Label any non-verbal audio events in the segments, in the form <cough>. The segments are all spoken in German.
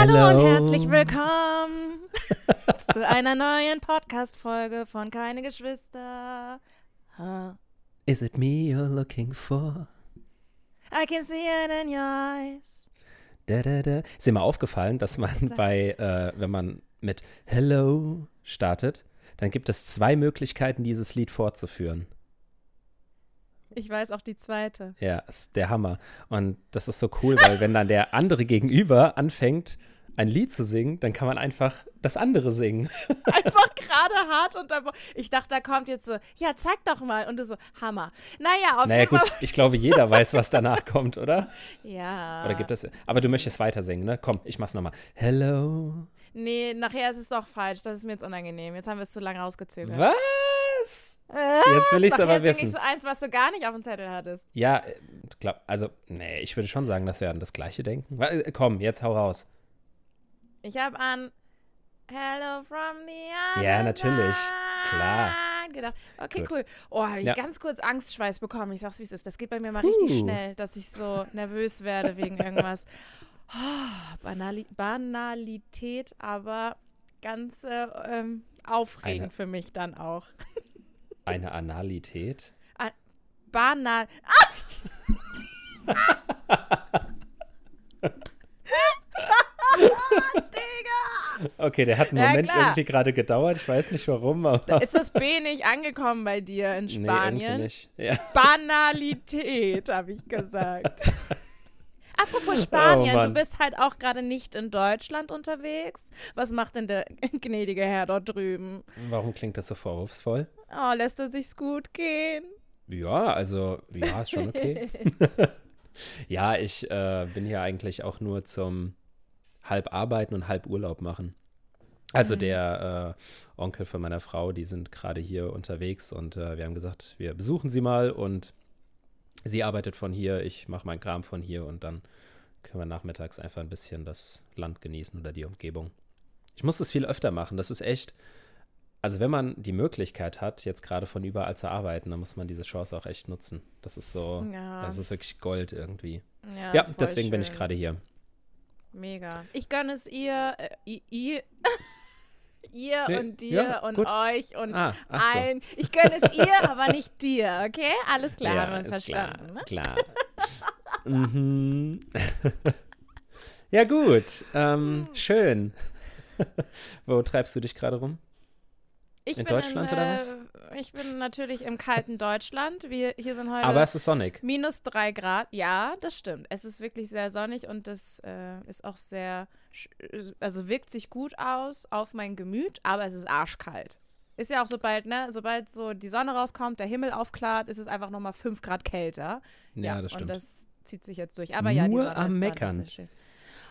Hallo und herzlich willkommen <laughs> zu einer neuen Podcast-Folge von Keine Geschwister. Huh. Is it me you're looking for? I can see it in your eyes. Da, da, da. Ist dir mal aufgefallen, dass man bei, äh, wenn man mit Hello startet, dann gibt es zwei Möglichkeiten, dieses Lied fortzuführen. Ich weiß auch die zweite. Ja, ist der Hammer. Und das ist so cool, weil wenn dann der andere <laughs> gegenüber anfängt, ein Lied zu singen, dann kann man einfach das andere singen. <laughs> Einfach gerade hart unterbrochen. Ich dachte, da kommt jetzt so, ja, zeig doch mal. Und du so, Hammer. Naja, auf Naja, jeden gut, Fall. ich glaube, jeder <laughs> weiß, was danach kommt, oder? Ja. Oder gibt es. Aber du möchtest weiter singen, ne? Komm, ich mach's nochmal. Hello. Nee, nachher ist es doch falsch. Das ist mir jetzt unangenehm. Jetzt haben wir es zu lange rausgezögert. Was? Jetzt will ich's nachher aber wissen. ich so eins, was du gar nicht auf dem Zettel hattest. Ja, äh, glaub, also, nee, ich würde schon sagen, dass wir an das Gleiche denken. Äh, Komm, jetzt hau raus. Ich habe an Hello from the other Ja, natürlich. Klar. gedacht. Okay, Gut. cool. Oh, habe ich Ja. ganz kurz Angstschweiß bekommen. Ich sag's, wie es ist. Das geht bei mir mal richtig schnell, dass ich so nervös werde wegen irgendwas. Oh, Banali Banalität, aber ganz äh, ähm, aufregend Eine- für mich dann auch. Eine Analität. Banal. <laughs> Okay, der hat einen Ja, Moment klar. irgendwie gerade gedauert. Ich weiß nicht warum, aber. Ist das B nicht angekommen bei dir in Nee, Spanien? nicht. Ja. Banalität, habe ich gesagt. <laughs> Apropos Spanien, Oh, du bist halt auch gerade nicht in Deutschland unterwegs. Was macht denn der <laughs> gnädige Herr dort drüben? Warum klingt das so vorwurfsvoll? Oh, lässt er sich's gut gehen? Ja, also, ja, ist schon okay. <laughs> ja, ich äh, bin hier eigentlich auch nur zum halb arbeiten und halb Urlaub machen. Also der äh, Onkel von meiner Frau, die sind gerade hier unterwegs und äh, wir haben gesagt, wir besuchen sie mal und sie arbeitet von hier, ich mache meinen Kram von hier und dann können wir nachmittags einfach ein bisschen das Land genießen oder die Umgebung. Ich muss das viel öfter machen. Das ist echt, also wenn man die Möglichkeit hat, jetzt gerade von überall zu arbeiten, dann muss man diese Chance auch echt nutzen. Das ist so, Ja. das ist wirklich Gold irgendwie. Ja, Ja, deswegen bin ich schön. gerade hier. Mega. Ich gönne es ihr, äh, ihr, <laughs> ihr Nee, und dir ja, und gut. euch und Ah, so. allen. Ich gönne es ihr, <laughs> aber nicht dir, okay? Alles klar, haben wir ist verstanden, ne? klar. Klar. mhm. <laughs> ja, gut. Ähm, schön. Wo treibst du dich gerade rum? Ich In bin Deutschland in, oder äh, was? Ich bin natürlich im kalten Deutschland. Wir hier sind heute Aber es ist sonnig. minus drei Grad. Ja, das stimmt. Es ist wirklich sehr sonnig und das äh, ist auch sehr, sch- also wirkt sich gut aus auf mein Gemüt, aber es ist arschkalt. Ist ja auch sobald, ne, sobald so die Sonne rauskommt, der Himmel aufklart, ist es einfach nochmal fünf Grad kälter. Ja, das stimmt. Und das zieht sich jetzt durch. Aber ja, die Nur Sonne am ist Meckern. Das ist schön.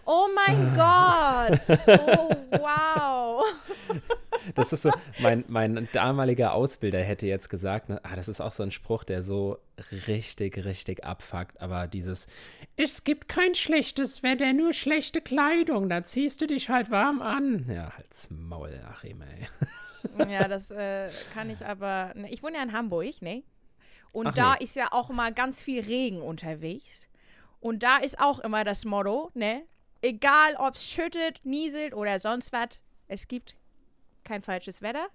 Oh mein <laughs> Gott! Oh, wow! Das ist so, mein, mein damaliger Ausbilder hätte jetzt gesagt, ne, ah, das ist auch so ein Spruch, der so richtig, richtig abfuckt, aber dieses, es gibt kein schlechtes Wetter, nur schlechte Kleidung, da ziehst du dich halt warm an. Ja, halt's Maul, Achim, ey. Ja, das äh, kann ich aber. Ne, ich wohne ja in Hamburg, ne? Und Ach da nee. ist ja auch immer ganz viel Regen unterwegs. Und da ist auch immer das Motto, ne? Egal ob es schüttet, nieselt oder sonst was, es gibt kein falsches Wetter.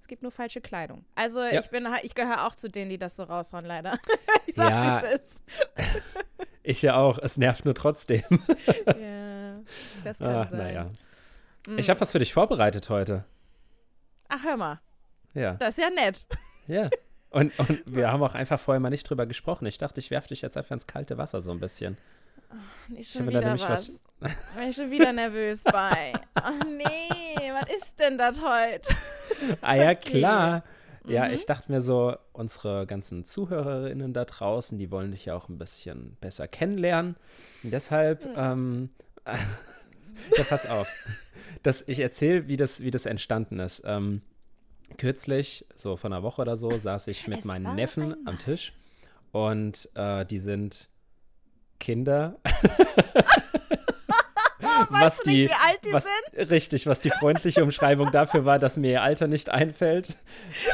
Es gibt nur falsche Kleidung. Also Ja. ich bin ich gehöre auch zu denen, die das so raushauen, leider. <laughs> ich sag's, Ja. wie es ist. <laughs> Ich ja auch, es nervt nur trotzdem. <laughs> ja, das kann Ach, sein. naja. Mm. Ich habe was für dich vorbereitet heute. Ach, hör mal, Ja, das ist ja nett. ja. Und, und wir haben auch einfach vorher mal nicht drüber gesprochen. Ich dachte, ich werfe dich jetzt einfach ins kalte Wasser so ein bisschen. Nicht Ich schon wieder was. was- Bin ich schon wieder nervös bei. Ach nee, was ist denn das heute? <laughs> Ah ja, Okay. klar. Ja, Mhm. ich dachte mir so, unsere ganzen Zuhörerinnen da draußen, die wollen dich ja auch ein bisschen besser kennenlernen. Und deshalb, Mhm. ähm, <laughs> ja, pass auf. Das, ich erzähle, wie das, wie das entstanden ist. Ähm, kürzlich, so vor einer Woche oder so, saß ich mit Es meinen Neffen einmal. am Tisch und äh, die sind Kinder. <laughs> was du die, nicht, wie alt die was, sind? richtig, was die freundliche Umschreibung dafür war, dass mir ihr Alter nicht einfällt.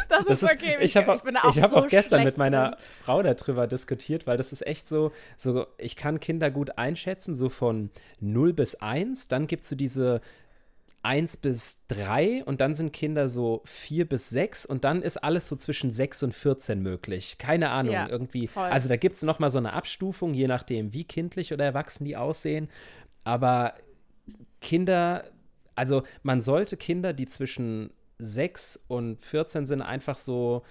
Das, Das ist ist, okay. ich habe auch, da auch ich hab so auch gestern mit meiner drin. Frau darüber diskutiert, weil das ist echt so, so, ich kann Kinder gut einschätzen, so von 0 bis 1, dann gibt es so diese 1 bis 3 und dann sind Kinder so 4 bis 6 und dann ist alles so zwischen 6 und 14 möglich. Keine Ahnung, Ja, irgendwie. voll. Also da gibt es nochmal so eine Abstufung, je nachdem, wie kindlich oder erwachsen die aussehen. Aber Kinder, also man sollte Kinder, die zwischen 6 und 14 sind, einfach so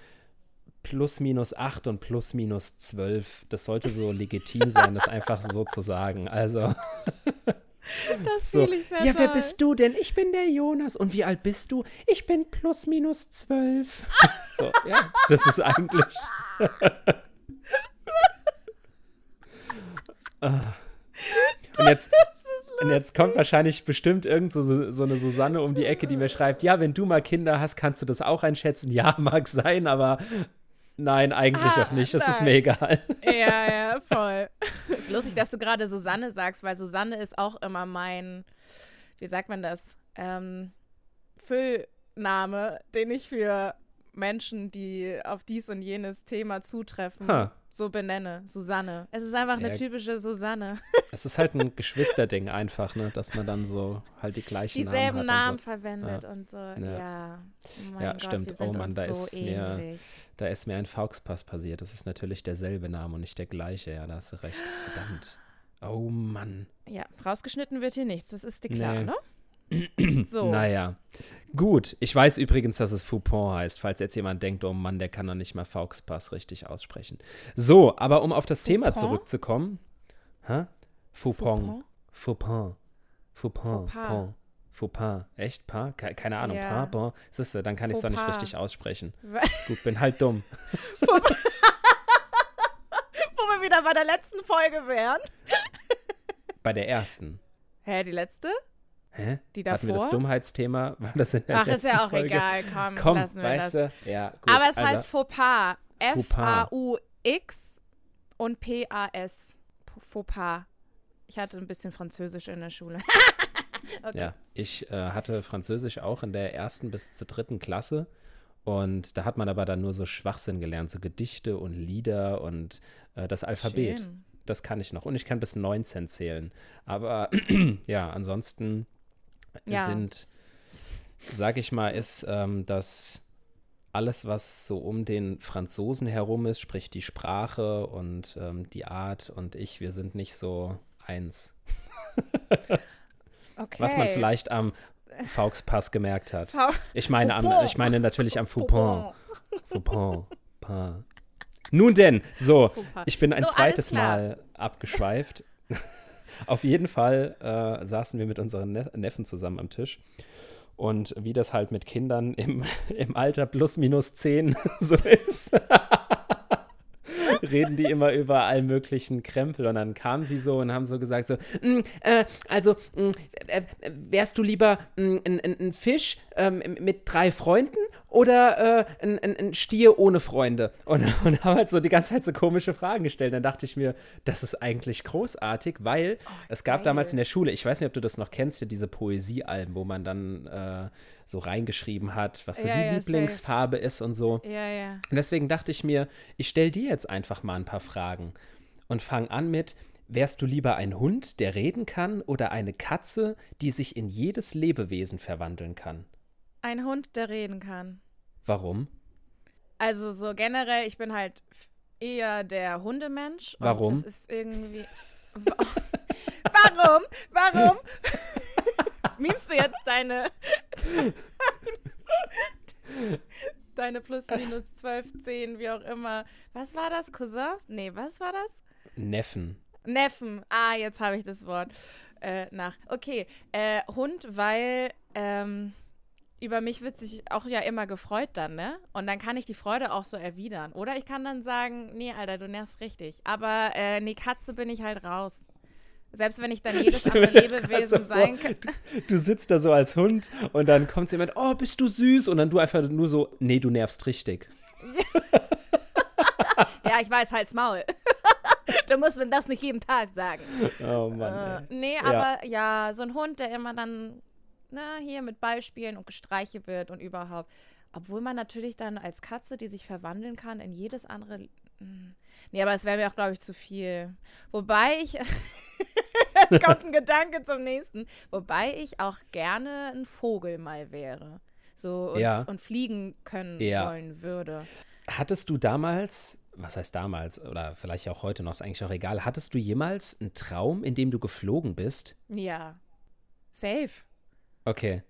plus minus 8 und plus minus 12. Das sollte so legitim sein, das einfach so zu sagen. Also, <laughs> <laughs> Das so. fühle ich sehr Ja, wer bist du denn? Ich bin der Jonas. Und wie alt bist du? Ich bin plus minus 12. <laughs> so, ja, das ist eigentlich. <laughs> Ah. Und jetzt, und jetzt kommt wahrscheinlich bestimmt irgend so, so eine Susanne um die Ecke, die mir schreibt, ja, wenn du mal Kinder hast, kannst du das auch einschätzen. Ja, mag sein, aber nein, eigentlich Ah, auch nicht. Es ist mir egal. Ja, ja, voll. <laughs> ist lustig, dass du gerade Susanne sagst, weil Susanne ist auch immer mein, wie sagt man das, ähm, Füllname, den ich für Menschen, die auf dies und jenes Thema zutreffen, Ha. So benenne. Susanne. Es ist einfach eine Ja. typische Susanne. <laughs> Es ist halt ein Geschwisterding einfach, ne, dass man dann so halt die gleichen Dieselben Namen. Namen so. verwendet und so. Ja. Mein Ja, Gott, stimmt. Oh Mann, da so ist mir- ähnlich. Da ist mir ein Fauxpass passiert. Das ist natürlich derselbe Name und nicht der gleiche. Ja, da hast du recht. Verdammt. Oh Mann. Ja, rausgeschnitten wird hier nichts. Das ist dir klar, Nee. ne? <clears throat> So. Naja. Gut. Ich weiß übrigens, dass es Foupon heißt, falls jetzt jemand denkt, oh Mann, der kann doch nicht mal Fauxpass richtig aussprechen. So, aber um auf das Thema Foupon? zurückzukommen. Hä? Foupon. Foupon? Foupon. Foupon. Fauxpas. Echt? Pa? Ke keine Ahnung. Ja. Pa? Bon. Siehste, dann kann ich es doch nicht richtig aussprechen. Gut, bin halt dumm. <laughs> <laughs> Wo wir wieder bei der letzten Folge wären. Bei der ersten. Hä, die letzte? Hä? Die Hatten wir das davor? Dummheitsthema? <laughs> War das in der Ach, ist ja auch Folge? egal. Komm, Komm, lassen wir weißt das. du? Ja, gut. Aber es also, heißt. Fauxpas. F-A-U-X und P-A-S. Fauxpas. Ich hatte ein bisschen Französisch in der Schule. <laughs> okay. Ja, ich äh, hatte Französisch auch in der ersten bis zur dritten Klasse. Und da hat man aber dann nur so Schwachsinn gelernt, so Gedichte und Lieder und äh, das Alphabet. Schön. Das kann ich noch. Und ich kann bis 19 zählen. Aber <clears throat> ja, ansonsten Ja. sind, sag ich mal, ist ähm, das alles, was so um den Franzosen herum ist, sprich die Sprache und ähm, die Art und ich, wir sind nicht so eins. Okay. Was man vielleicht am Fauxpass gemerkt hat. Ich meine, am, ich meine natürlich am Foupon. Foupon. Nun denn, so, ich bin ein So, zweites. Mal abgeschweift. Auf jeden Fall äh, saßen wir mit unseren ne Neffen zusammen am Tisch. Und wie das halt mit Kindern im, <laughs> im Alter plus minus zehn <laughs> so ist, <laughs> reden die immer über all möglichen Krempel. Und dann kamen sie so und haben so gesagt: so, "Mm, äh, Also, mm, äh, äh, wärst du lieber ein, ein Fisch ähm, mit drei Freunden oder äh, ein, ein, ein Stier ohne Freunde? Und, <laughs> und haben halt so die ganze Zeit so komische Fragen gestellt. Dann dachte ich mir, das ist eigentlich großartig, weil es gab geil. damals in der Schule, ich weiß nicht, ob du das noch kennst, ja, diese Poesiealben, wo man dann äh, so reingeschrieben hat, was so Ja, die ja, safe. Lieblingsfarbe ist und so. Ja, ja. Und deswegen dachte ich mir, ich stelle dir jetzt einfach mal ein paar Fragen und fang an mit, wärst du lieber ein Hund, der reden kann, oder eine Katze, die sich in jedes Lebewesen verwandeln kann? Ein Hund, der reden kann. Warum? Also so generell, ich bin halt eher der Hundemensch. und Warum? Das ist irgendwie. <laughs> Wa- Warum? Warum? <laughs> Mimst du jetzt deine. <laughs> deine plus minus 12, 10, wie auch immer. Was war das? Cousins? Nee, was war das? Neffen. Neffen. Ah, jetzt habe ich das Wort äh, nach. Okay, äh, Hund, weil ähm, über mich wird sich auch ja immer gefreut dann, ne? Und dann kann ich die Freude auch so erwidern. Oder ich kann dann sagen, nee, Alter, du nervst richtig. Aber äh, nee, Katze bin ich halt raus. Selbst wenn ich dann <laughs> jedes mir andere Lebewesen so sein kann. Du sitzt da so als Hund und dann kommt jemand, oh, bist du süß? Und dann du einfach nur so, nee, du nervst richtig. <laughs> Ja, ich weiß, halt's Maul. <laughs> du musst mir das nicht jeden Tag sagen. Oh Mann. Äh, nee, aber ja. so ein Hund, der immer dann, na, hier mit Ballspielen und gestreichelt wird und überhaupt. Obwohl man natürlich dann als Katze, die sich verwandeln kann in jedes andere. Hm. Nee, aber es wäre mir auch, glaube ich, zu viel. Wobei ich. <laughs> es kommt ein Gedanke zum nächsten. Wobei ich auch gerne ein Vogel mal wäre. So und, Ja. und fliegen können Ja. wollen würde. Hattest du damals, was heißt damals, oder vielleicht auch heute noch, ist eigentlich auch egal, hattest du jemals einen Traum, in dem du geflogen bist? Ja. Safe. Okay.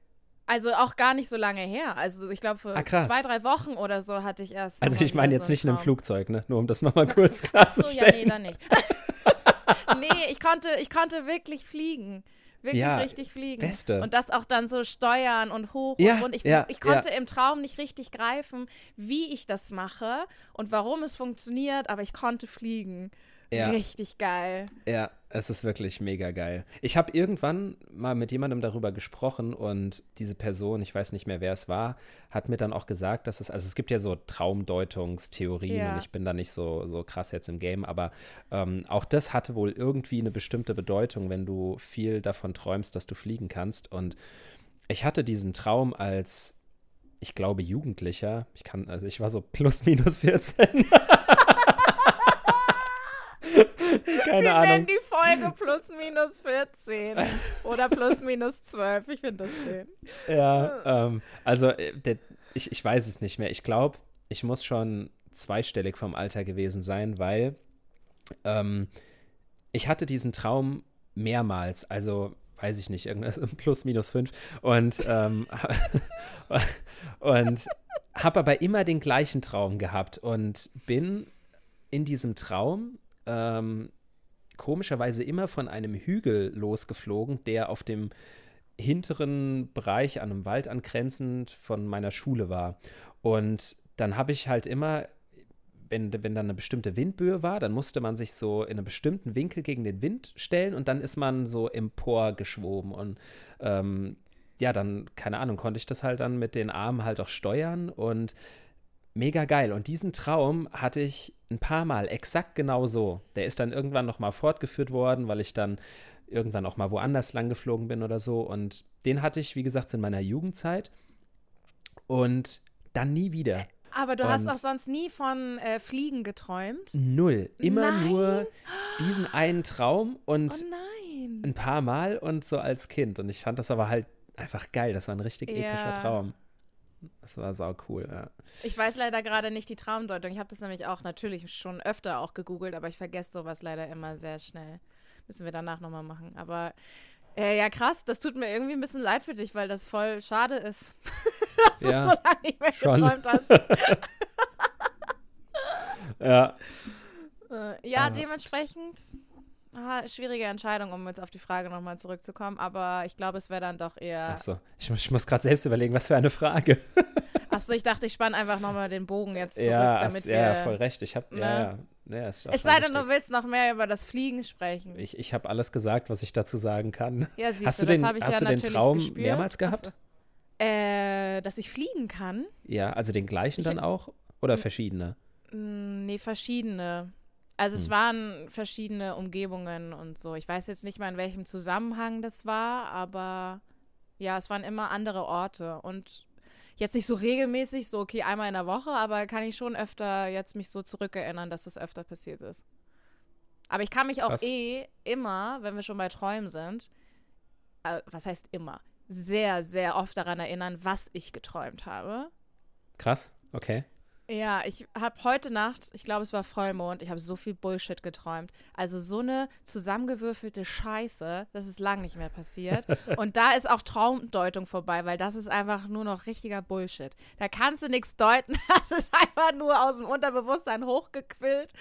Also auch gar nicht so lange her. Also ich glaube, vor Ah, zwei, drei Wochen oder so hatte ich erst. Also ich meine jetzt so nicht in einem. Flugzeug, ne? Nur um das nochmal kurz klarzustellen. ja, nee, dann nicht. <laughs> nee, ich konnte, ich konnte wirklich fliegen. Wirklich Ja, richtig fliegen. Beste. Und das auch dann so steuern und hoch Ja, und rund. Ich, ja, ich konnte im Traum nicht richtig greifen, wie ich das mache und warum es funktioniert, aber ich konnte fliegen. Ja. Richtig geil. Ja, es ist wirklich mega geil. Ich habe irgendwann mal mit jemandem darüber gesprochen und diese Person, ich weiß nicht mehr, wer es war, hat mir dann auch gesagt, dass es, also es gibt ja so Traumdeutungstheorien Ja. und ich bin da nicht so, so krass jetzt im Game, aber ähm, auch das hatte wohl irgendwie eine bestimmte Bedeutung, wenn du viel davon träumst, dass du fliegen kannst. Und ich hatte diesen Traum als, ich glaube, Jugendlicher. Ich kann, also ich war so plus minus 14. <laughs> Keine Wir Ahnung. nennen die Folge plus minus 14 oder plus minus 12. Ich finde das schön. Ja, ähm, also äh, der, ich, ich weiß es nicht mehr. Ich glaube, ich muss schon zweistellig vom Alter gewesen sein, weil ähm, ich hatte diesen Traum mehrmals, also weiß ich nicht, irgendwas <laughs> plus minus fünf und ähm, <laughs> und habe aber immer den gleichen Traum gehabt und bin in diesem Traum ähm, komischerweise immer von einem Hügel losgeflogen, der auf dem hinteren Bereich an einem Wald angrenzend von meiner Schule war. Und dann habe ich halt immer, wenn, wenn dann eine bestimmte Windböe war, dann musste man sich so in einem bestimmten Winkel gegen den Wind stellen und dann ist man so emporgeschwoben. Und ähm, ja, dann, keine Ahnung, konnte ich das halt dann mit den Armen halt auch steuern und mega geil. Und diesen Traum hatte ich ein paar Mal exakt genau so. Der ist dann irgendwann nochmal fortgeführt worden, weil ich dann irgendwann auch mal woanders lang geflogen bin oder so. Und den hatte ich, wie gesagt, in meiner Jugendzeit. Und dann nie wieder. Aber du hast Und- auch sonst nie von äh, Fliegen geträumt. Null. Immer Nein. nur diesen einen Traum und Oh nein. ein paar Mal und so als Kind. Und ich fand das aber halt einfach geil. Das war ein richtig epischer Ja. Traum. Das war sau cool, ja. Ich weiß leider gerade nicht die Traumdeutung. Ich habe das nämlich auch natürlich schon öfter auch gegoogelt, aber ich vergesse sowas leider immer sehr schnell. Müssen wir danach nochmal machen. Aber äh, ja, krass, das tut mir irgendwie ein bisschen leid für dich, weil das voll schade ist. <laughs> dass Ja, du so lange nicht mehr schon. geträumt hast. <laughs> <laughs> Ja. Äh, ja, Ah. dementsprechend ah, schwierige Entscheidung, um jetzt auf die Frage nochmal zurückzukommen. Aber ich glaube, es wäre dann doch eher. Achso, ich, muss- ich muss gerade selbst überlegen, was für eine Frage. <laughs> Achso, ich dachte, ich spanne einfach nochmal den Bogen jetzt zurück, ja, damit wir. ja, voll recht. Ich habe, ne? ja, ja, ja, ist auch es sei denn, du willst noch mehr über das Fliegen sprechen. Ich, ich habe alles gesagt, was ich dazu sagen kann. ja, siehst hast du, den, das habe ich hast ja du den natürlich Traum gespürt. mehrmals gehabt? Achso. Äh, dass ich fliegen kann? Ja, also den gleichen Ich- dann auch? Oder verschiedene? Nee, verschiedene. Also es Hm. waren verschiedene Umgebungen und so. Ich weiß jetzt nicht mal, in welchem Zusammenhang das war, aber ja, es waren immer andere Orte. Und jetzt nicht so regelmäßig, so okay, einmal in der Woche, aber kann ich schon öfter jetzt mich so zurückerinnern, dass das öfter passiert ist. Aber ich kann mich auch Krass. eh immer, wenn wir schon bei Träumen sind, äh, was heißt immer, sehr, sehr oft daran erinnern, was ich geträumt habe. Krass, okay. Ja, ich habe heute Nacht, ich glaube, es war Vollmond, ich habe so viel Bullshit geträumt. Also so eine zusammengewürfelte Scheiße, das ist lang nicht mehr passiert. <laughs> Und da ist auch Traumdeutung vorbei, weil das ist einfach nur noch richtiger Bullshit. Da kannst du nichts deuten, <laughs> das ist einfach nur aus dem Unterbewusstsein hochgequillt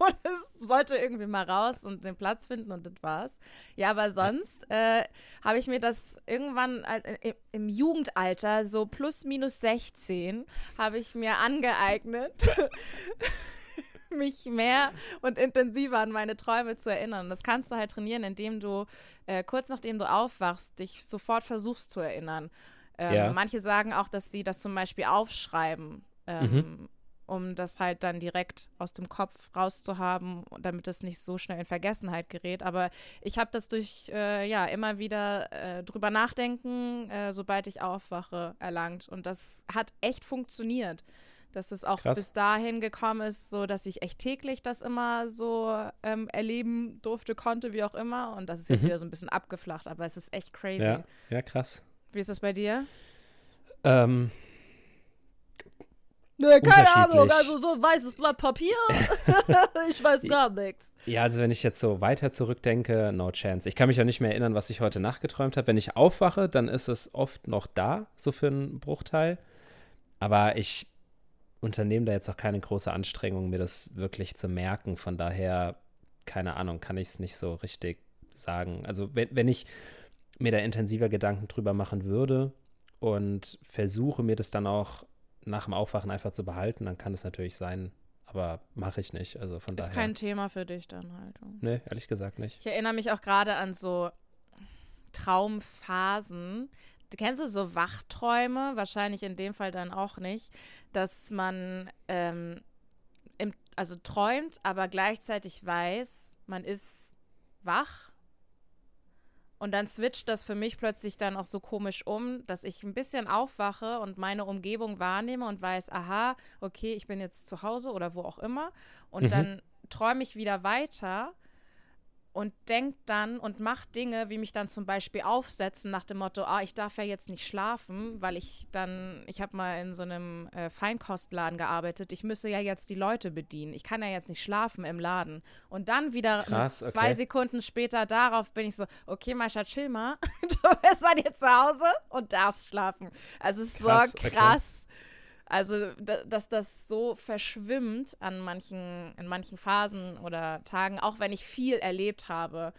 <laughs> es sollte irgendwie mal raus und den Platz finden und das war's. Ja, aber sonst äh, habe ich mir das irgendwann äh, im, Jugendalter, so plus minus 16, habe ich mir angeeignet, <laughs> mich mehr und intensiver an meine Träume zu erinnern. Das kannst du halt trainieren, indem du äh, kurz nachdem du aufwachst, dich sofort versuchst zu erinnern. Ähm, Ja. Manche sagen auch, dass sie das zum Beispiel aufschreiben. Ähm, um das halt dann direkt aus dem Kopf rauszuhaben, damit es nicht so schnell in Vergessenheit gerät. Aber ich habe das durch, äh, ja, immer wieder äh, drüber nachdenken, äh, sobald ich aufwache, erlangt. Und das hat echt funktioniert. Dass es auch Krass. bis dahin gekommen ist, so dass ich echt täglich das immer so ähm, erleben durfte, konnte, wie auch immer. Und das ist jetzt Mhm. wieder so ein bisschen abgeflacht, aber es ist echt crazy. Ja, ja, krass. Wie ist das bei dir? Ähm, Nee, keine Ahnung, also so ein weißes Blatt Papier. <laughs> ich weiß gar nichts. ja, also wenn ich jetzt so weiter zurückdenke, no chance. Ich kann mich auch nicht mehr erinnern, was ich heute Nacht geträumt habe. Wenn ich aufwache, dann ist es oft noch da, so für einen Bruchteil. Aber ich unternehme da jetzt auch keine große Anstrengung, mir das wirklich zu merken. Von daher, keine Ahnung, kann ich es nicht so richtig sagen. Also wenn, wenn ich mir da intensiver Gedanken drüber machen würde und versuche mir das dann auch nach dem Aufwachen einfach zu behalten, dann kann es natürlich sein, aber mache ich nicht. Also von Ist daher. kein Thema für dich dann halt. Nee, ehrlich gesagt nicht. Ich erinnere mich auch gerade an so Traumphasen. Du kennst du so Wachträume? Wahrscheinlich in dem Fall dann auch nicht, dass man ähm, im, also träumt, aber gleichzeitig weiß, man ist wach. Und dann switcht das für mich plötzlich dann auch so komisch um, dass ich ein bisschen aufwache und meine Umgebung wahrnehme und weiß, aha, okay, ich bin jetzt zu Hause oder wo auch immer. Und Mhm. dann träume ich wieder weiter und denkt dann und macht Dinge, wie mich dann zum Beispiel aufsetzen nach dem Motto, ah, ich darf ja jetzt nicht schlafen, weil ich dann, ich habe mal in so einem äh, Feinkostladen gearbeitet, ich müsse ja jetzt die Leute bedienen, ich kann ja jetzt nicht schlafen im Laden. Und dann wieder Krass, zwei okay. Sekunden später darauf bin ich so, okay, Maisha, chill mal, <laughs> du bist bei dir zu Hause und darfst schlafen. Also es ist Krass, so okay. Also, da, dass das so verschwimmt an manchen, in manchen Phasen oder Tagen, auch wenn ich viel erlebt habe,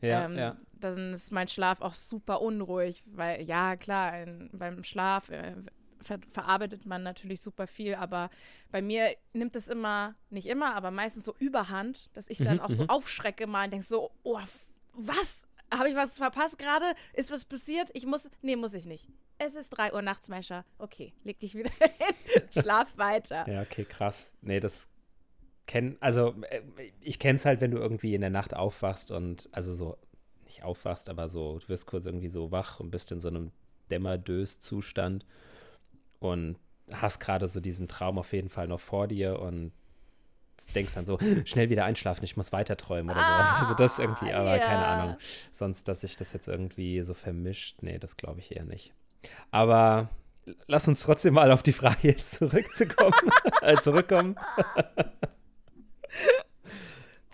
Ja, ähm, ja. dann ist mein Schlaf auch super unruhig, weil ja, klar, in, beim Schlaf äh, ver verarbeitet man natürlich super viel, aber bei mir nimmt es immer, nicht immer, aber meistens so überhand, dass ich dann Mhm, auch so mhm. aufschrecke mal und denke so, oh, was? Habe ich was verpasst gerade? Ist was passiert? Ich muss, nee, muss ich nicht. Es ist 3 Uhr nachts, Mescher. Okay, leg dich wieder <laughs> hin. Schlaf weiter. Ja, okay, krass. Nee, das kenn, also äh, ich kenn's halt, wenn du irgendwie in der Nacht aufwachst und also so nicht aufwachst, aber so du wirst kurz irgendwie so wach und bist in so einem Dämmerdös-Zustand und hast gerade so diesen Traum auf jeden Fall noch vor dir und denkst dann so, <laughs> schnell wieder einschlafen, ich muss weiter träumen oder sowas. Also das irgendwie, aber keine ja. Ahnung. Sonst, dass sich das jetzt irgendwie so vermischt, nee, das glaube ich eher nicht. Aber lass uns trotzdem mal auf die Frage jetzt zurückzukommen, <laughs> äh, zurückkommen.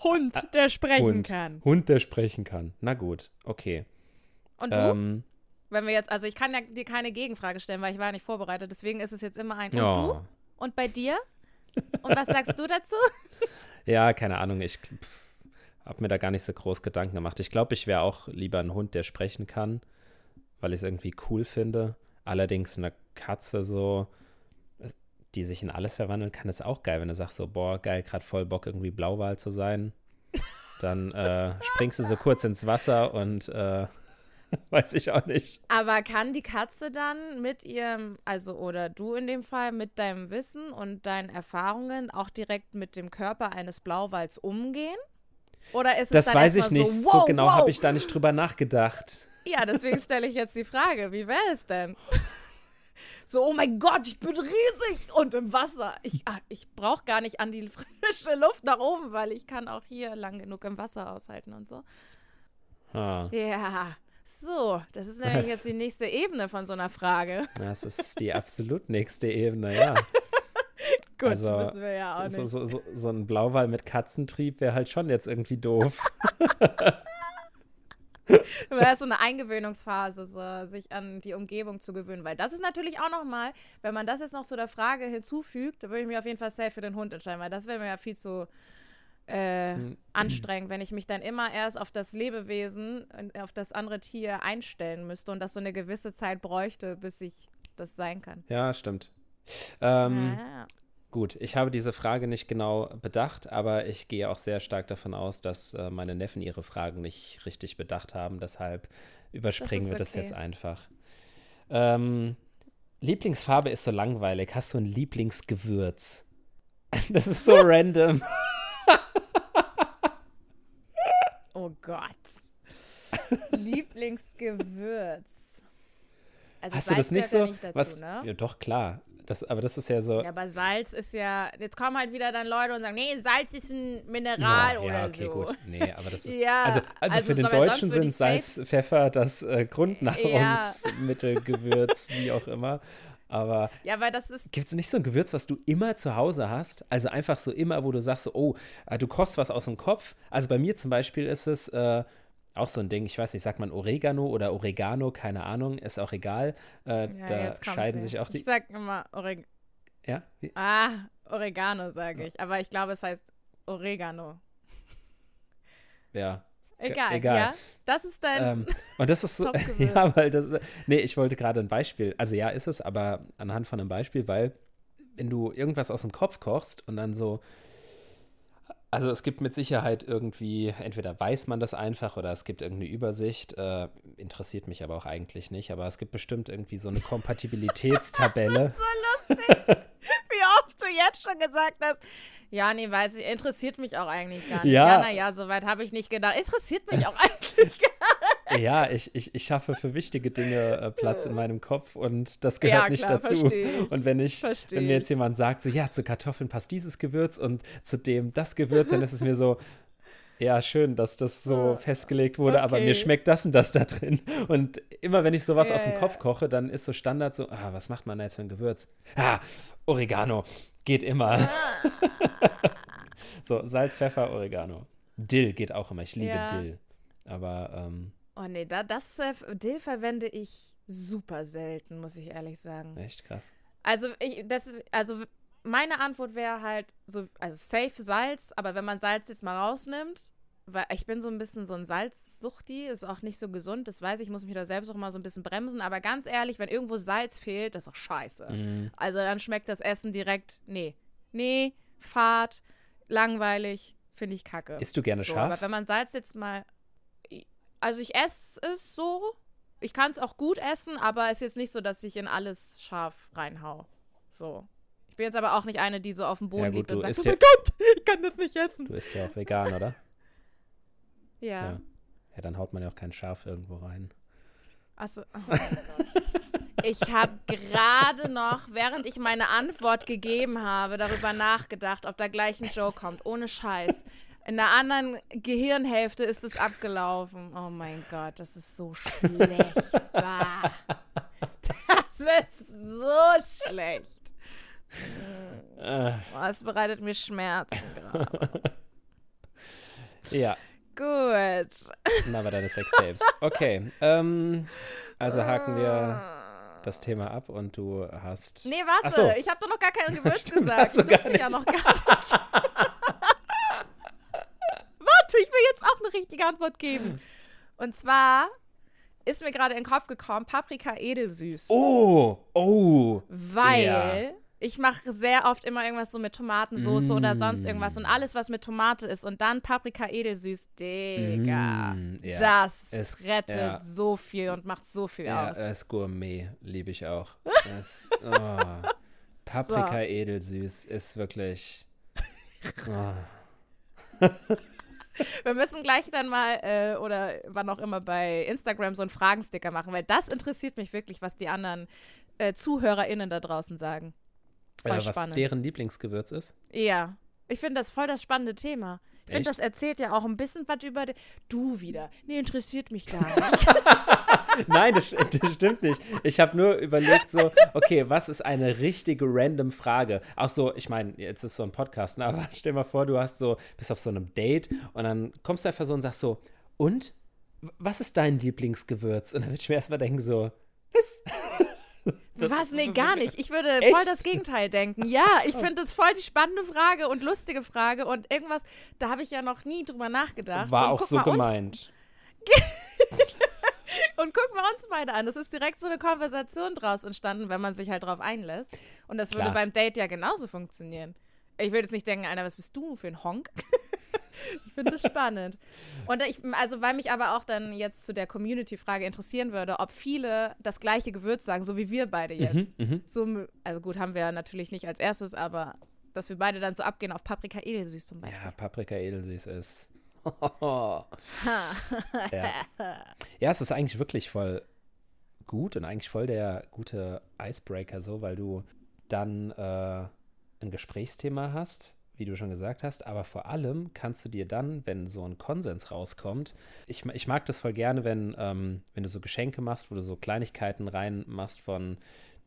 Hund, der sprechen Hund. kann. Hund, der sprechen kann. Na gut, okay. Und du? Ähm, Wenn wir jetzt, also ich kann ja dir keine Gegenfrage stellen, weil ich war nicht vorbereitet, deswegen ist es jetzt immer ein. Und ja. du? Und bei dir? Und was sagst du dazu? <laughs> ja, keine Ahnung, ich habe mir da gar nicht so groß Gedanken gemacht. Ich glaube, ich wäre auch lieber ein Hund, der sprechen kann, weil ich es irgendwie cool finde. Allerdings eine Katze so, die sich in alles verwandeln kann, ist auch geil, wenn du sagst so, boah, geil, gerade voll Bock irgendwie Blauwal zu sein. Dann äh, <laughs> springst du so kurz ins Wasser und äh, <laughs> weiß ich auch nicht. Aber kann die Katze dann mit ihrem, also oder du in dem Fall, mit deinem Wissen und deinen Erfahrungen auch direkt mit dem Körper eines Blauwals umgehen? Oder ist es Das dann weiß ich nicht. So, So, wow, genau wow. habe ich da nicht drüber nachgedacht. Ja, deswegen stelle ich jetzt die Frage, wie wäre es denn? <laughs> So, oh mein Gott, ich bin riesig und im Wasser. Ich, ah, ich brauche gar nicht an die <laughs> frische Luft nach oben, weil ich kann auch hier lang genug im Wasser aushalten und so. Ah, Ja, so, das ist <laughs> nämlich jetzt die nächste Ebene von so einer Frage. das ist die absolut nächste Ebene, ja. Gut, also, wissen wir ja auch so, nicht. so, so, so ein Blauwal mit Katzentrieb wäre halt schon jetzt irgendwie doof. <laughs> Das ist so eine Eingewöhnungsphase, so, sich an die Umgebung zu gewöhnen. Weil das ist natürlich auch nochmal, wenn man das jetzt noch zu der Frage hinzufügt, da würde ich mich auf jeden Fall safe für den Hund entscheiden, weil das wäre mir ja viel zu äh, Hm. anstrengend, wenn ich mich dann immer erst auf das Lebewesen, auf das andere Tier einstellen müsste und das so eine gewisse Zeit bräuchte, bis ich das sein kann. ja, stimmt. Ähm, ja. Gut, ich habe diese Frage nicht genau bedacht, aber ich gehe auch sehr stark davon aus, dass äh, meine Neffen ihre Fragen nicht richtig bedacht haben. Deshalb überspringen ist wir das jetzt einfach. Ähm, Lieblingsfarbe ist so langweilig. Hast du ein Lieblingsgewürz? <laughs> Das ist so <laughs> random. Oh Gott. Lieblingsgewürz. Also Hast du das nicht so? Nicht dazu, was, ne? ja, doch, klar. Das, aber das ist ja so. Ja, aber Salz ist ja. Jetzt kommen halt wieder dann Leute und sagen, nee, Salz ist ein Mineral ja, oder ja, okay, so. gut. Nee, aber das <laughs> ist. Ja, also, also, also für den Deutschen sind Salz, Pfeffer das äh, Grundnahrungsmittel, Gewürz, wie auch immer. Aber Ja, weil das ist. gibt es nicht so ein Gewürz, was du immer zu Hause hast? Also einfach so immer, wo du sagst, so, oh, äh, du kochst was aus dem Kopf. Also bei mir zum Beispiel ist es äh, auch so ein Ding, ich weiß nicht, sagt man Oregano oder Oregano, keine Ahnung, ist auch egal. Äh, Ja, da scheiden sich auch Ich die. sag immer Oreg Ja? Wie? Ah, Oregano sage ich. Aber ich glaube, es heißt Oregano. Ja. Egal, egal. ja. Das ist dein. Ähm, <laughs> und das ist so, <laughs> ja, weil das, nee, ich wollte gerade ein Beispiel, also ja, ist es, aber anhand von einem Beispiel, weil wenn du irgendwas aus dem Kopf kochst und dann so, also es gibt mit Sicherheit irgendwie, entweder weiß man das einfach oder es gibt irgendeine Übersicht, äh, interessiert mich aber auch eigentlich nicht, aber es gibt bestimmt irgendwie so eine Kompatibilitätstabelle. <laughs> so lustig, <laughs> wie oft du jetzt schon gesagt hast. Ja, nee, weiß ich, interessiert mich auch eigentlich gar nicht. Ja. Ja, naja, soweit habe ich nicht gedacht. Interessiert mich auch <laughs> eigentlich gar nicht. Ja, ich, ich, ich schaffe für wichtige Dinge äh, Platz in meinem Kopf und das gehört Ja, nicht klar, dazu. Und wenn ich, Versteh wenn mir jetzt jemand sagt, so ja, zu Kartoffeln passt dieses Gewürz und zu dem das Gewürz, dann ist es mir so, ja, schön, dass das so festgelegt wurde, aber mir Okay. schmeckt das und das da drin. Und immer wenn ich sowas Ja, aus dem. Kopf koche, dann ist so Standard so, ah, was macht man da jetzt für ein Gewürz? Ah, Oregano, geht immer. <laughs> so, Salz, Pfeffer, Oregano. Dill geht auch immer, ich liebe Ja. Dill. Aber, ähm, Oh nee, da, das äh, Dill verwende ich super selten, muss ich ehrlich sagen. echt krass. Also, ich, das, also meine Antwort wäre halt so, also safe Salz, aber wenn man Salz jetzt mal rausnimmt, weil ich bin so ein bisschen so ein Salzsuchti, ist auch nicht so gesund, das weiß ich, ich muss mich da selbst auch mal so ein bisschen bremsen, aber ganz ehrlich, wenn irgendwo Salz fehlt, das ist doch scheiße. Mhm. Also dann schmeckt das Essen direkt, nee, nee, fad, langweilig, finde ich kacke. Isst du gerne so, scharf? aber wenn man Salz jetzt mal, also ich esse es so, ich kann es auch gut essen, aber es ist jetzt nicht so, dass ich in alles scharf reinhau. So. Ich bin jetzt aber auch nicht eine, die so auf dem Boden Ja, gut, liegt und sagt, oh mein ja- Gott, ich kann das nicht essen. Du isst ja auch vegan, oder? <laughs> Ja. Ja. Ja, dann haut man ja auch kein Schaf irgendwo rein. Achso, oh mein. Ich habe gerade noch, während ich meine Antwort gegeben habe, darüber nachgedacht, ob da gleich ein Joke kommt. Ohne Scheiß. In der anderen Gehirnhälfte ist es abgelaufen. Oh mein Gott, das ist so schlecht. <laughs> Das ist so schlecht. Äh, Oh, es bereitet mir Schmerzen gerade. <laughs> ja, Gut. na, aber deine Sextapes. Okay, ähm, also haken wir das Thema ab und du hast. Nee, warte, so. ich habe doch noch gar kein <laughs> Gewürz Stimmt, gesagt. hast du Ich gar durfte ja nicht. noch gar nicht. warte, ich will jetzt auch eine richtige Antwort geben. Und zwar ist mir gerade in den Kopf gekommen, Paprika edelsüß. Oh, oh. Weil Ja. ich mache sehr oft immer irgendwas so mit Tomatensauce oder Mm. sonst irgendwas und alles, was mit Tomate ist und dann Paprika edelsüß, Digga. Mm, ja. Das Es- rettet ja. so viel und macht so viel Ja, aus. das ist Gourmet, liebe ich auch. <laughs> Das, oh. Paprika edelsüß ist wirklich. <laughs> Oh. <laughs> <laughs> Wir müssen gleich dann mal äh, oder wann auch immer bei Instagram so einen Fragensticker machen, weil das interessiert mich wirklich, was die anderen äh, ZuhörerInnen da draußen sagen. Voll was spannend. deren Lieblingsgewürz ist? Ja. Ich finde das voll das spannende Thema. Ich finde, das erzählt ja auch ein bisschen was über. Du wieder. Nee, interessiert mich gar <laughs> nicht. Nein, das, das stimmt nicht. Ich habe nur überlegt, so, okay, was ist eine richtige random Frage? Auch so, ich meine, jetzt ist so ein Podcast, ne, aber stell mal vor, du hast so, bist auf so einem Date und dann kommst du einfach so und sagst so, und? Was ist dein Lieblingsgewürz? Und dann würde ich mir erstmal denken, so, was? Was? Nee, gar nicht. Ich würde Echt? voll das Gegenteil denken. Ja, ich finde das voll die spannende Frage und lustige Frage und irgendwas, da habe ich ja noch nie drüber nachgedacht. War und auch guck so mal uns gemeint. Und guck mal uns beide an. Es ist direkt so eine Konversation draus entstanden, wenn man sich halt drauf einlässt. Und das würde Klar. beim Date ja genauso funktionieren. Ich würde jetzt nicht denken, Alter, was bist du für ein Honk? <laughs> ich finde das spannend. Und ich, also, weil mich aber auch dann jetzt zu der Community-Frage interessieren würde, ob viele das gleiche Gewürz sagen, so wie wir beide jetzt. Mhm, mhm. So, also gut, haben wir natürlich nicht als erstes, aber dass wir beide dann so abgehen auf Paprika edelsüß zum Beispiel. Ja, Paprika edelsüß ist. Ja. ja, es ist eigentlich wirklich voll gut und eigentlich voll der gute Icebreaker so, weil du dann äh, ein Gesprächsthema hast, wie du schon gesagt hast, aber vor allem kannst du dir dann, wenn so ein Konsens rauskommt, ich, ich mag das voll gerne, wenn, ähm, wenn du so Geschenke machst, wo du so Kleinigkeiten reinmachst von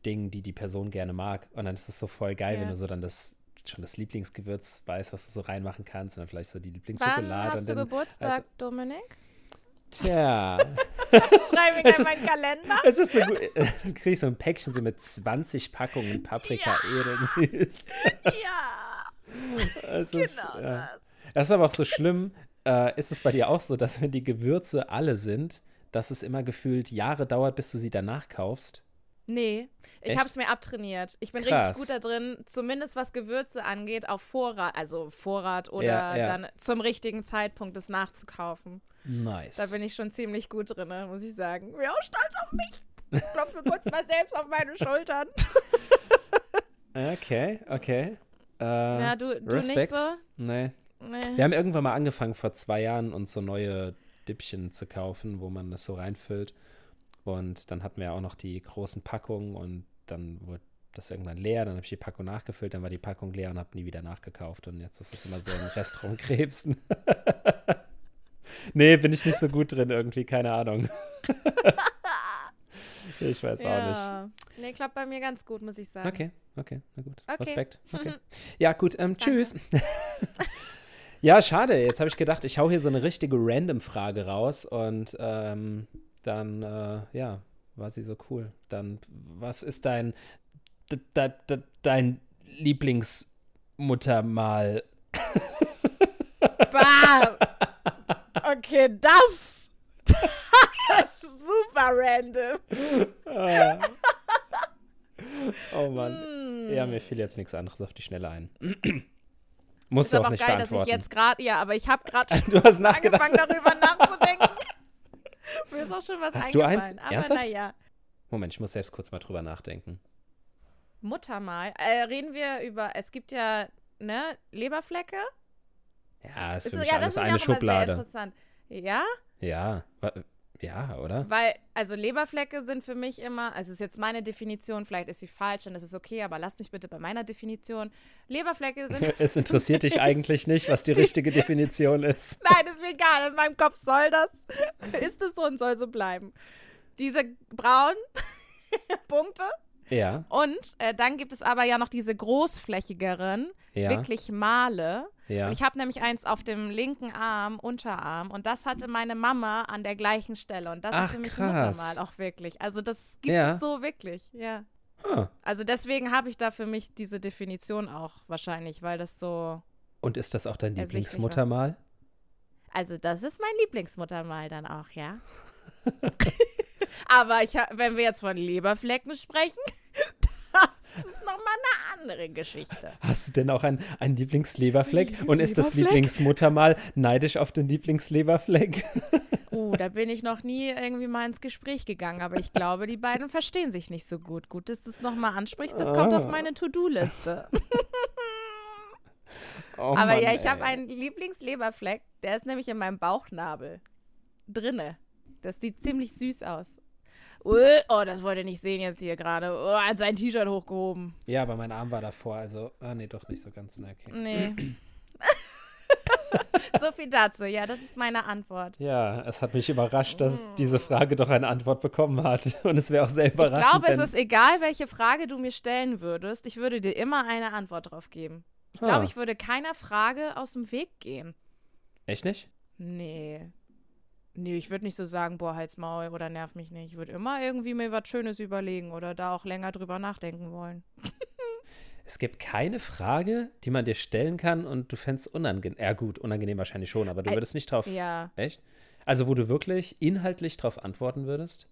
Dingen, die die Person gerne mag. Und dann ist es so voll geil, ja. wenn du so dann das schon das Lieblingsgewürz weißt, was du so reinmachen kannst und dann vielleicht so die Lieblingsschokolade. Wann hast du dann, Geburtstag, also, Dominik? Tja. <laughs> <laughs> Schreibe ich in meinen Kalender. Es ist so gut. Du kriegst so ein Päckchen so mit 20 Packungen Paprika ja. edelsüß. ja. <laughs> Es genau ist, ja. das. Das ist aber auch so schlimm. Äh, ist es bei dir auch so, dass wenn die Gewürze alle sind, dass es immer gefühlt Jahre dauert, bis du sie danach kaufst? Nee, ich habe es mir abtrainiert. Ich bin Krass. richtig gut da drin, zumindest was Gewürze angeht, auf Vorrat, also Vorrat oder ja, ja. dann zum richtigen Zeitpunkt es nachzukaufen. Nice. Da bin ich schon ziemlich gut drin, muss ich sagen. Ich bin auch stolz auf mich. Ich klopfe kurz mal selbst auf meine Schultern. okay, okay. Äh, ja, du, du nicht so? Nee. nee. Wir haben irgendwann mal angefangen, vor zwei Jahren uns so neue Dippchen zu kaufen, wo man das so reinfüllt. Und dann hatten wir auch noch die großen Packungen und dann wurde das irgendwann leer. Dann habe ich die Packung nachgefüllt, dann war die Packung leer und habe nie wieder nachgekauft. Und jetzt ist es immer so ein Rest rumkrebsen. <laughs> nee, bin ich nicht so gut drin irgendwie, keine Ahnung. <laughs> ich weiß ja. auch nicht. Nee, klappt bei mir ganz gut, muss ich sagen. Okay, okay, na gut. Okay. Respekt. <laughs> Okay. Ja, gut, ähm, tschüss. ja, schade. Jetzt habe ich gedacht, ich hau hier so eine richtige Random-Frage raus und ähm, dann, äh, ja, war sie so cool. Dann, was ist dein, dein Lieblingsmuttermal? Bah! Okay, das, das ist super random. Ah. Oh Mann. Hm. Ja, mir fiel jetzt nichts anderes auf die Schnelle ein. Musst du auch nicht geil, beantworten. dass ich jetzt gerade, ja, aber ich habe gerade <laughs> angefangen darüber nachzudenken. Mir ist auch schon was Hast du eins? Aber Ernsthaft? naja. Moment, ich muss selbst kurz mal drüber nachdenken. Muttermal. Äh, reden wir über, es gibt ja, ne, Leberflecke? Ja, ist für ist, mich ja, alles eine Schublade. interessant. Ja? Ja. Ja, oder? Weil, also Leberflecke sind für mich immer, also ist jetzt meine Definition, vielleicht ist sie falsch und das ist okay, aber lass mich bitte bei meiner Definition. Leberflecke sind. <laughs> es interessiert dich <laughs> eigentlich nicht, was die, die richtige Definition ist. <laughs> Nein, ist mir egal. In meinem Kopf soll das, ist es so und soll so bleiben. Diese braunen Punkte. Ja. Und äh, dann gibt es aber ja noch diese großflächigeren, ja. wirklich Male. Ja. Und ich habe nämlich eins auf dem linken Arm, Unterarm, und das hatte meine Mama an der gleichen Stelle. Und das Ach, ist für mich krass. Muttermal auch wirklich. Also das gibt ja. es so wirklich, ja. Huh. Also deswegen habe ich da für mich diese Definition auch wahrscheinlich, weil das so. Und ist das auch dein Lieblingsmuttermal? Also das ist mein Lieblingsmuttermal dann auch, ja. <laughs> Aber ich, wenn wir jetzt von Leberflecken sprechen, das ist nochmal eine andere Geschichte. Hast du denn auch einen, einen Lieblingsleberfleck? Und ist das Lieblingsmuttermal neidisch auf den Lieblingsleberfleck? <laughs> Oh, da bin ich noch nie irgendwie mal ins Gespräch gegangen, aber ich glaube, die beiden verstehen sich nicht so gut. Gut, dass du es nochmal ansprichst, das kommt auf ah. meine To-Do-Liste. <laughs> Oh aber Mann, ja, ich habe einen Lieblingsleberfleck, der ist nämlich in meinem Bauchnabel drinne. Das sieht ziemlich süß aus. Oh, das wollte ich nicht sehen jetzt hier gerade. Oh, hat sein T-Shirt hochgehoben. Ja, aber mein Arm war davor, also, ah, nee, doch nicht so ganz. Ne, okay. Nee. <clears throat> so viel dazu. Ja, das ist meine Antwort. Ja, es hat mich überrascht, dass diese Frage doch eine Antwort bekommen hat. <laughs> Und es wäre auch sehr überraschend. Ich glaube, es ist egal, welche Frage du mir stellen würdest. Ich würde dir immer eine Antwort drauf geben. Ich glaube, ah. ich würde keiner Frage aus dem Weg gehen. Echt nicht? Nee. Nee, ich würde nicht so sagen, boah, halt's Maul oder nerv mich nicht. Ich würde immer irgendwie mir was Schönes überlegen oder da auch länger drüber nachdenken wollen. <laughs> es gibt keine Frage, die man dir stellen kann und du fändest unangenehm. Ja, gut, unangenehm wahrscheinlich schon, aber du würdest nicht drauf. Ja. Echt? Also, wo du wirklich inhaltlich drauf antworten würdest?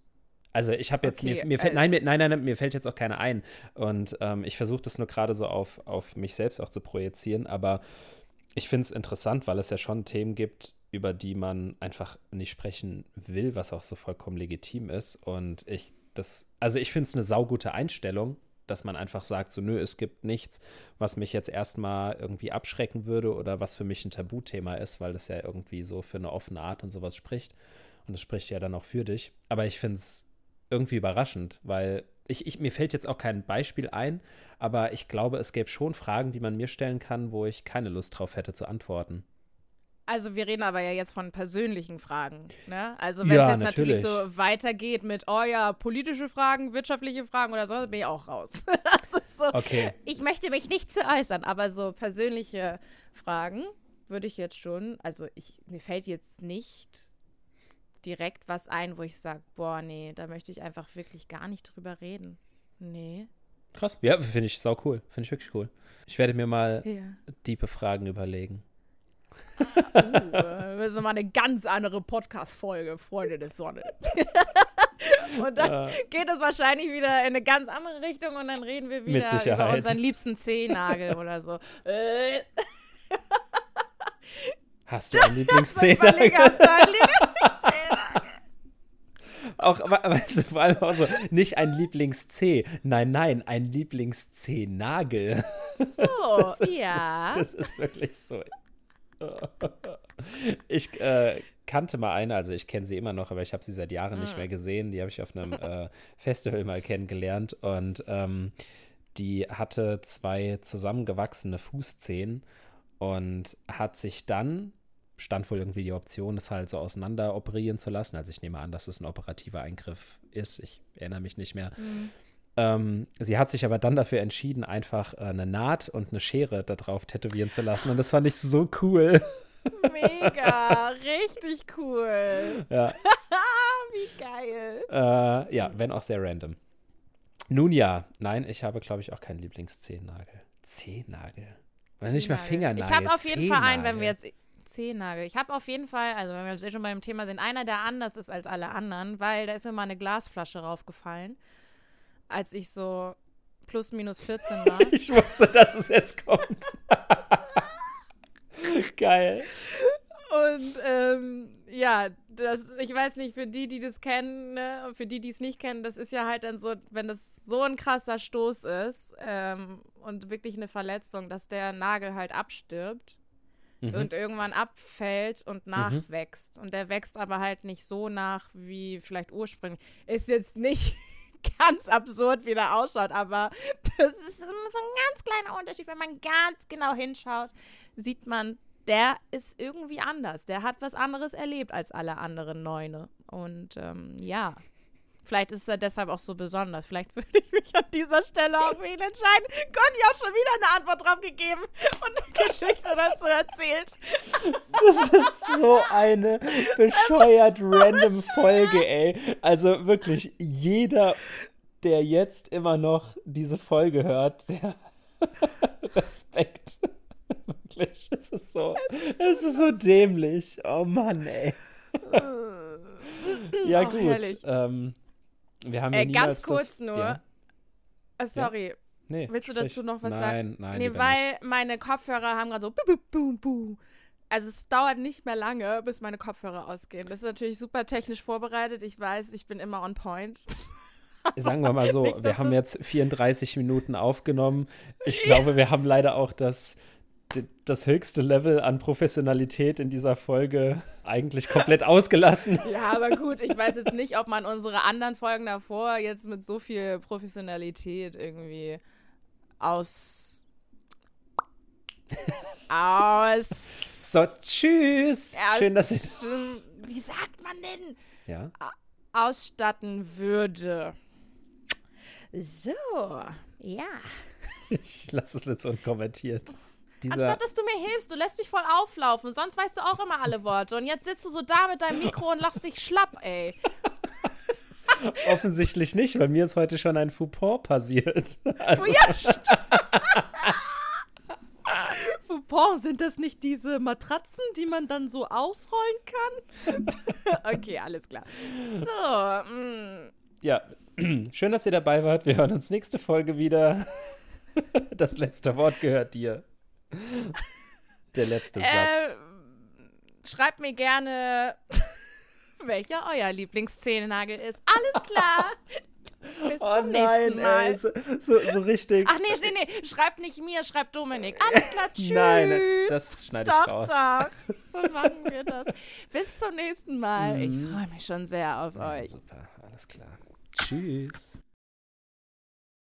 Also ich habe jetzt, okay, mir, mir fällt, äh, nein, mir, nein, nein, mir fällt jetzt auch keine ein. Und ähm, ich versuche das nur gerade so auf, auf mich selbst auch zu projizieren, aber ich finde es interessant, weil es ja schon Themen gibt, über die man einfach nicht sprechen will, was auch so vollkommen legitim ist. Und ich das, also ich finde es eine saugute Einstellung, dass man einfach sagt, so nö, es gibt nichts, was mich jetzt erstmal irgendwie abschrecken würde oder was für mich ein Tabuthema ist, weil das ja irgendwie so für eine offene Art und sowas spricht. Und das spricht ja dann auch für dich. Aber ich finde es irgendwie überraschend, weil ich, ich, mir fällt jetzt auch kein Beispiel ein, aber ich glaube, es gäbe schon Fragen, die man mir stellen kann, wo ich keine Lust drauf hätte zu antworten. Also wir reden aber ja jetzt von persönlichen Fragen, ne? Also wenn es ja, jetzt natürlich. natürlich. so weitergeht mit, oh ja, politische Fragen, wirtschaftliche Fragen oder so, dann bin ich auch raus. <laughs> so, okay. Ich möchte mich nicht zu äußern, aber so persönliche Fragen würde ich jetzt schon, also ich, mir fällt jetzt nicht direkt was ein, wo ich sage, boah, nee, da möchte ich einfach wirklich gar nicht drüber reden. Nee. Krass. Ja, finde ich sau cool. Finde ich wirklich cool. Ich werde mir mal ja. diepe Fragen überlegen. Uh, das ist mal eine ganz andere Podcast-Folge, Freunde des Sonne. <laughs> und dann äh, geht es wahrscheinlich wieder in eine ganz andere Richtung und dann reden wir wieder über unseren liebsten Zehennagel oder so. Äh. Hast du einen <laughs> Lieblingszehennagel? Hast du einen Lieblingszehennagel? auch, weißt du, vor allem auch so, nicht ein Lieblings-C, nein, nein, ein Lieblings-C-Nagel. So, <laughs> das ist, ja. Das ist wirklich so. <laughs> Ich äh, kannte mal eine, also ich kenne sie immer noch, aber ich habe sie seit Jahren mm. nicht mehr gesehen. Die habe ich auf einem <laughs> äh, Festival mal kennengelernt und ähm, die hatte zwei zusammengewachsene Fußzehen und hat sich dann stand wohl irgendwie die Option, das halt so auseinander operieren zu lassen. Also ich nehme an, dass es ein operativer Eingriff ist. Ich erinnere mich nicht mehr. Mhm. Ähm, sie hat sich aber dann dafür entschieden, einfach äh, eine Naht und eine Schere da drauf tätowieren zu lassen. Und das fand ich so cool. Mega, richtig cool. <laughs> Ja. <laughs> Wie geil. Äh, ja, wenn auch sehr random. Nun ja, nein, ich habe, glaube ich, auch keinen Lieblingszehennagel. Zehennagel? Oder nicht mehr Fingernagel. Ich habe auf jeden Fall einen, wenn wir jetzt Zehennagel. Ich habe auf jeden Fall, also wenn wir jetzt schon beim Thema sind, einer, der anders ist als alle anderen, weil da ist mir mal eine Glasflasche raufgefallen als ich so plus minus 14 <laughs> war. ich wusste, dass es jetzt kommt. <laughs> Geil. Und ähm, ja, das, ich weiß nicht, für die, die das kennen, ne, für die, die es nicht kennen, das ist ja halt dann so, wenn das so ein krasser Stoß ist ähm, und wirklich eine Verletzung, dass der Nagel halt abstirbt mhm. und irgendwann abfällt und mhm. nachwächst. Mhm. Und der wächst aber halt nicht so nach, wie vielleicht ursprünglich. Ist jetzt nicht <laughs> ganz absurd, wie der ausschaut, aber das ist so ein ganz kleiner Unterschied. Wenn man ganz genau hinschaut, sieht man, der ist irgendwie anders. Der hat was anderes erlebt als alle anderen Neune. Und ähm, ja, Vielleicht ist er deshalb auch so besonders. Vielleicht <laughs> würde ich mich an dieser Stelle auch ihn entscheiden. Gott, ich habe schon wieder eine Antwort drauf gegeben und eine Geschichte dazu erzählt. Das ist so eine bescheuert so random Folge, ey. Also wirklich, jeder, der jetzt immer noch diese Folge hört, der <laughs> Respekt. Wirklich, es ist so, es ist so dämlich. Oh Mann, ey. ja, Ach, gut. Ähm, wir haben ja äh, ganz kurz das, nur. Ja. Oh, sorry. Ja? Nee, Willst du dazu noch was nein, sagen? Nein, nein. Nee, weil nicht. meine Kopfhörer haben gerade so boom, boom, boom. Also es dauert nicht mehr lange, bis meine Kopfhörer ausgehen. Das ist natürlich super technisch vorbereitet. Ich weiß, ich bin immer on point. <laughs> Sagen wir mal so, wir haben jetzt 34 Minuten aufgenommen. Ich <laughs> glaube, wir haben leider auch das das höchste Level an Professionalität in dieser Folge eigentlich komplett <laughs> ausgelassen. Ja, aber gut, ich weiß jetzt nicht, ob man unsere anderen Folgen davor jetzt mit so viel Professionalität irgendwie aus. aus. So, tschüss. Ja, Schön, dass ich. Wie sagt man denn? Ja. Ausstatten würde. So, ja. <laughs> Ich lasse es jetzt unkommentiert. Anstatt dass du mir hilfst, du lässt mich voll auflaufen. Sonst weißt du auch immer alle Worte. Und jetzt sitzt du so da mit deinem <laughs> Mikro und lachst dich schlapp, ey. <laughs> Offensichtlich nicht, weil mir ist heute schon ein Fauxpas passiert. <laughs> Also. Ja, Fauxpas, sind das nicht diese Matratzen, die man dann so ausrollen kann? okay, alles klar. So. Mm. Ja, <clears throat> schön, dass ihr dabei wart. Wir hören uns nächste Folge wieder. Das letzte Wort gehört dir. <laughs> Der letzte äh, Satz. Schreibt mir gerne, <laughs> welcher euer Lieblingszehennagel ist. Alles klar. <laughs> Bis Oh zum nein, nächsten Mal. ey, so, so, so richtig. Ach nee, nee, nee, schreibt nicht mir, schreibt Dominik. Alles klar, tschüss. Nein, nein, das schneide ich raus. Doch, so machen wir das. Bis zum nächsten Mal. Ich Mhm. freue mich schon sehr auf Ja, euch. super, alles klar. Tschüss.